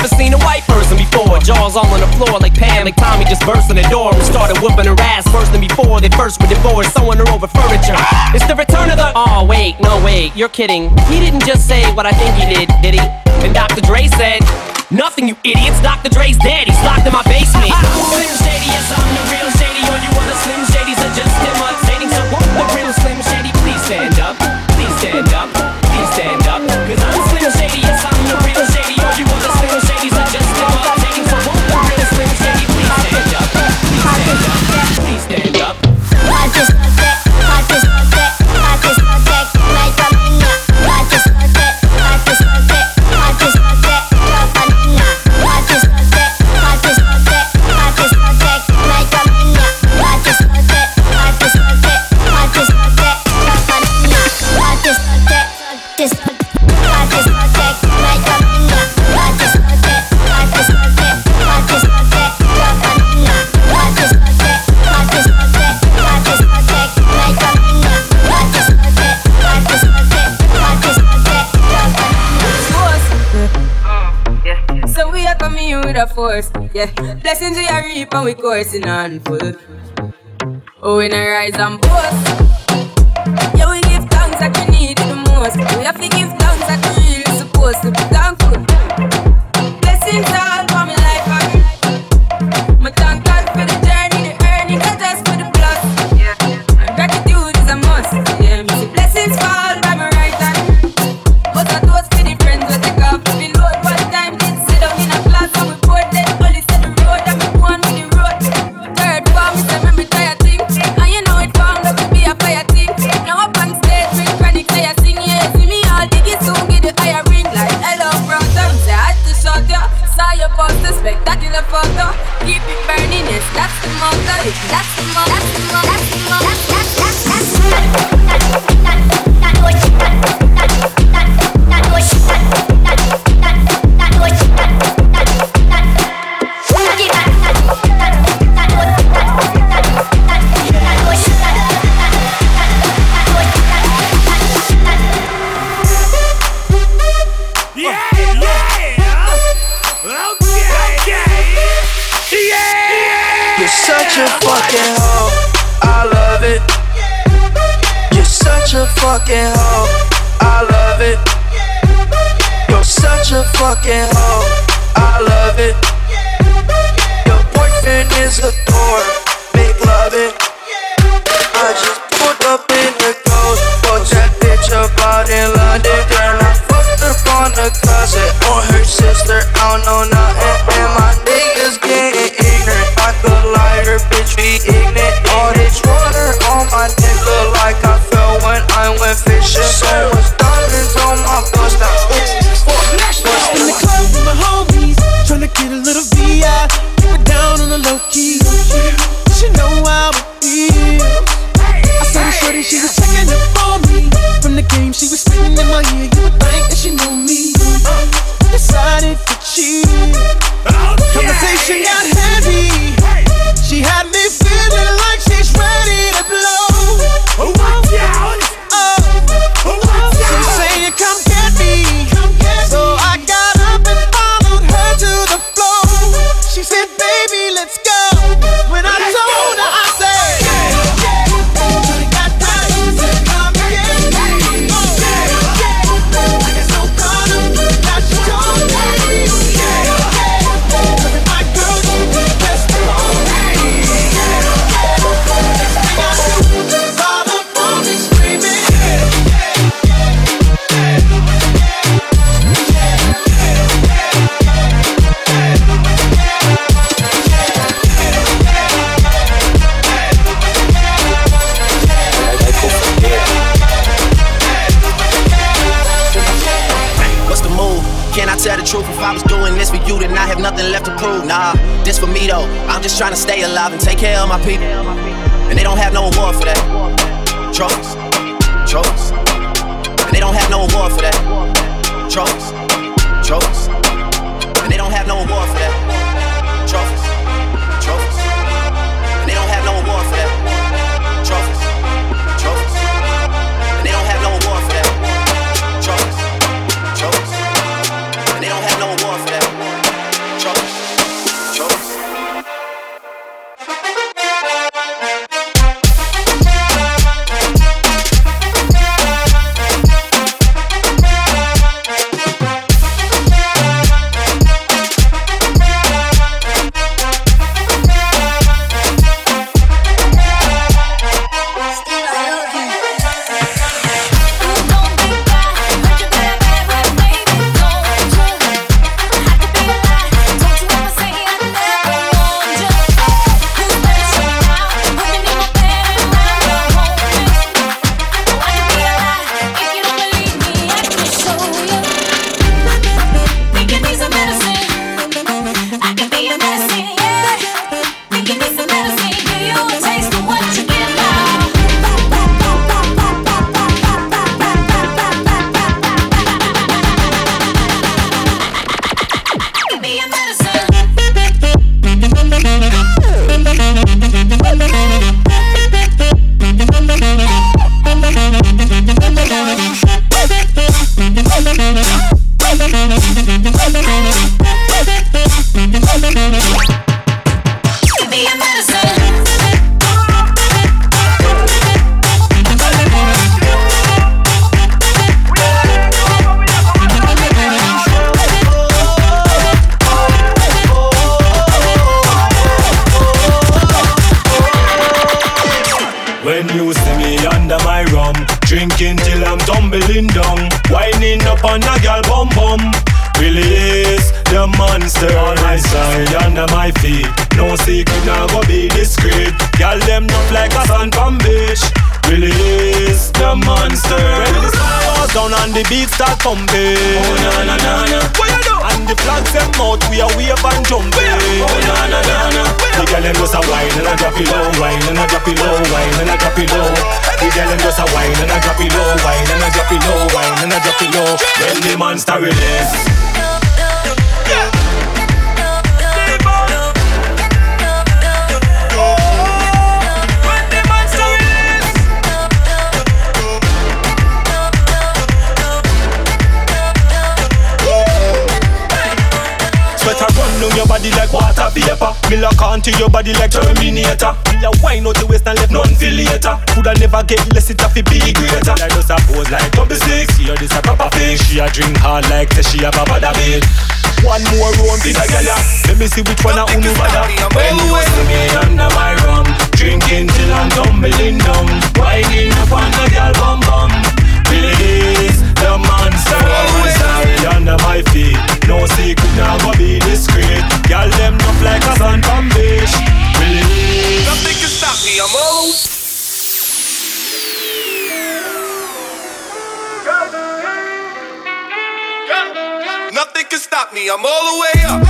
never seen a white person before. Jaws all on the floor like Pam, like Tommy just burst in the door and started whooping her ass worse than before. They first were divorced, sewing her over furniture. It's the return of the. Oh, wait, no, wait, you're kidding. He didn't just say what I think he did, did he? And Dr. Dre said, Nothing, you idiots. Dr. Dre's dead. He's locked in my basement. Shady, yes, I'm the real Shady. You wanna slim course. Yeah, blessings we are reaping, we coursing on full. Oh, we not rise and boast. Yeah, we give thanks that we need the most. We have to give thanks that we really supposed to. I'm just trying to stay alive and take care of my people. And they don't have no award for that. Trophies, trophies. And they don't have no award for that. Trophies, trophies. And they don't have no award for that. No secret, now go be discreet. Gal them not like a sun from beach. Release the monster. When the sun goes down and the beat start pumping. Oh na na na na. What you do? And the flags them out, we are wave and jumping. Oh na na na na. The girl them just a wine and a drop it low, wine and a drop it low, wine and a drop it low. The girl them just a wine and a drop it low, wine and a drop it low, wine and a drop it low. When the monster release. Body like water vapor. Me lock onto your body like Terminator. Me a wine out the waist and left none feel later. Coulda never get less it have to be greater. Like just a pose like double six. She a this a proper fish. She a drink hard like say she a baba da. One more round for the gala. Let me see which one a unu bada. When you see me under my rum, drinking till I'm tumbling down, whining up on the girl bum bum. Release the monster Sorry under my feet. No secret now go be discreet. Girl them up like a sun from beach. Release Nothing can stop me, I'm all Nothing can stop me, I'm all the way up.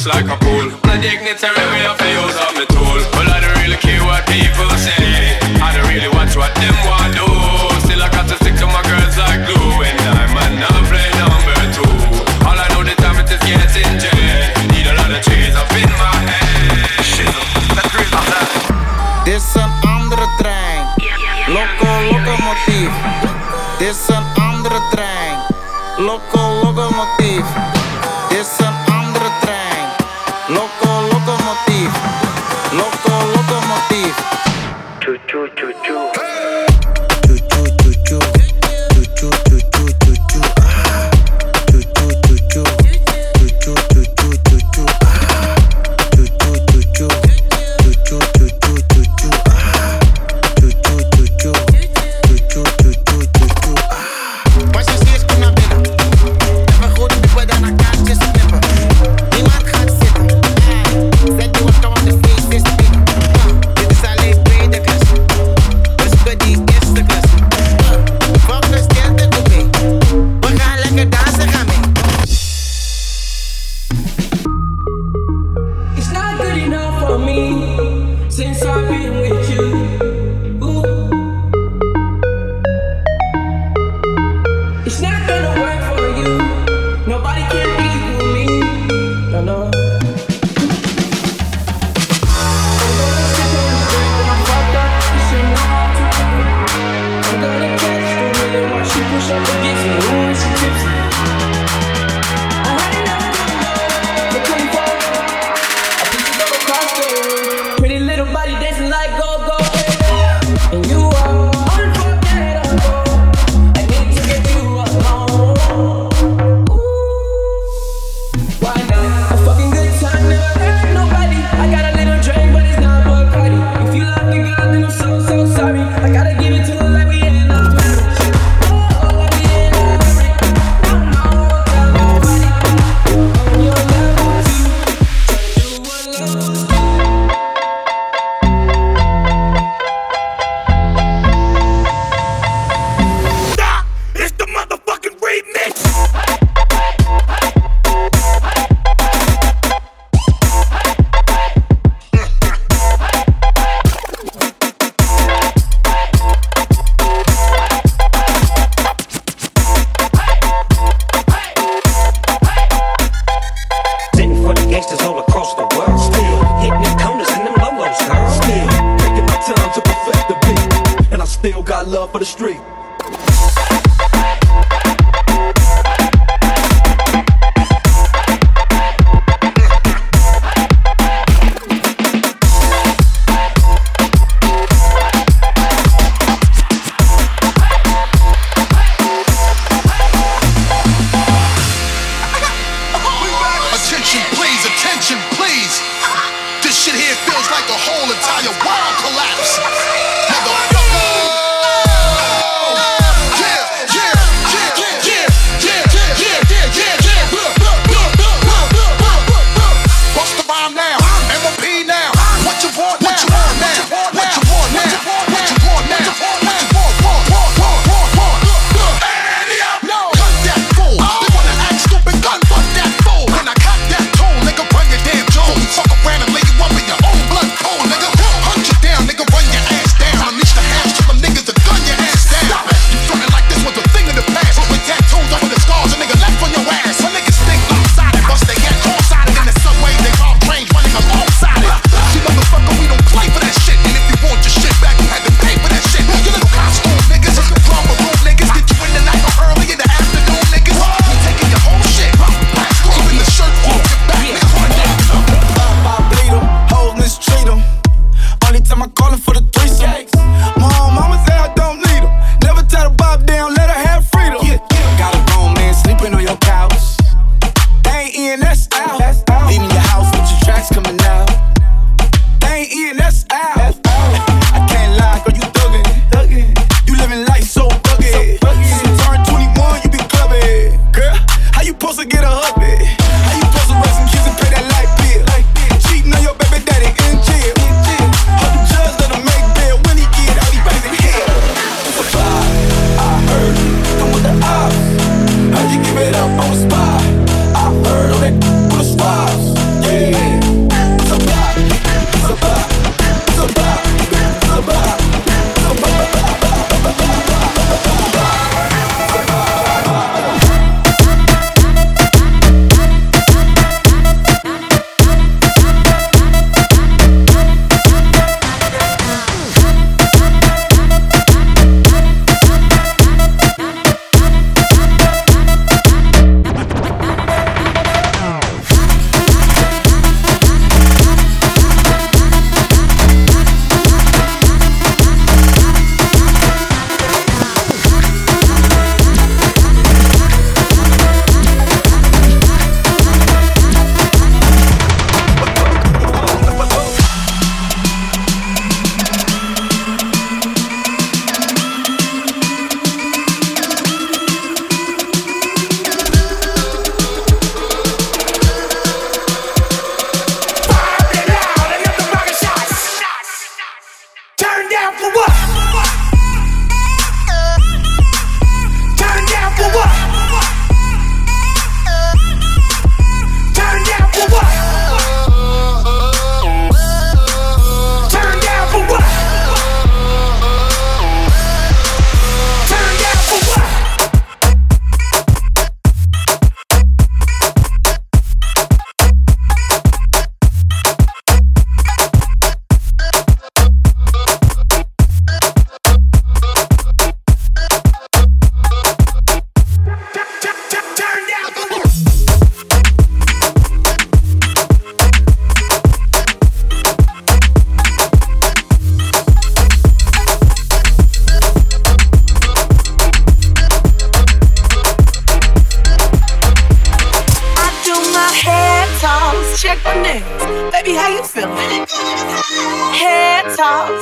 Just like a pool. On a dignitary way, feel use up my tool. Well, I don't really care what people say. I don't really watch what them want do. Still, I got to stick to my girls like glue. And I'm a play number two. All I know the time it is getting jet. Need a lot of trees up in my head. Dit is een andere trein. Loco locomotief. Dit is een andere trein. Loco locomotief.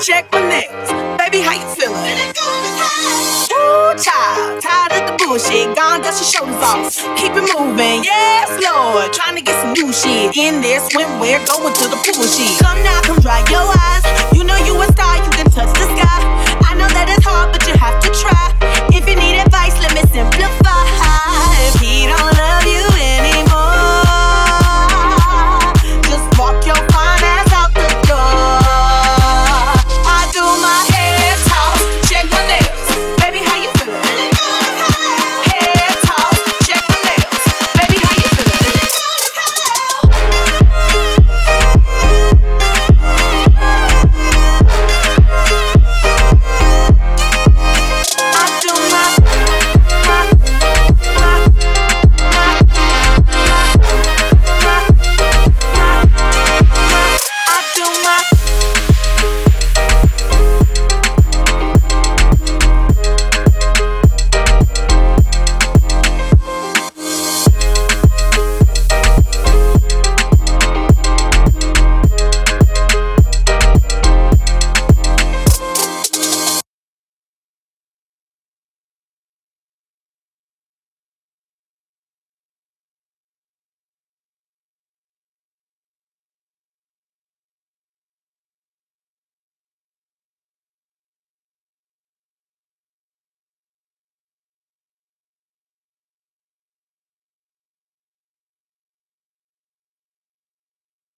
check my next. Baby, how you feeling? Ooh, child, tired of the bullshit. Gone, dust your shoulders off. Keep it moving, yes, Lord. Trying to get some new shit in there. Swimwear, going to the pool sheet. Come now, come dry your eyes. You know you a star, you can touch the sky. I know that it's hard, but you have to try. If you need advice, let me simplify.